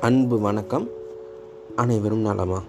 அன்பு வணக்கம். அனைவரும் நலமா?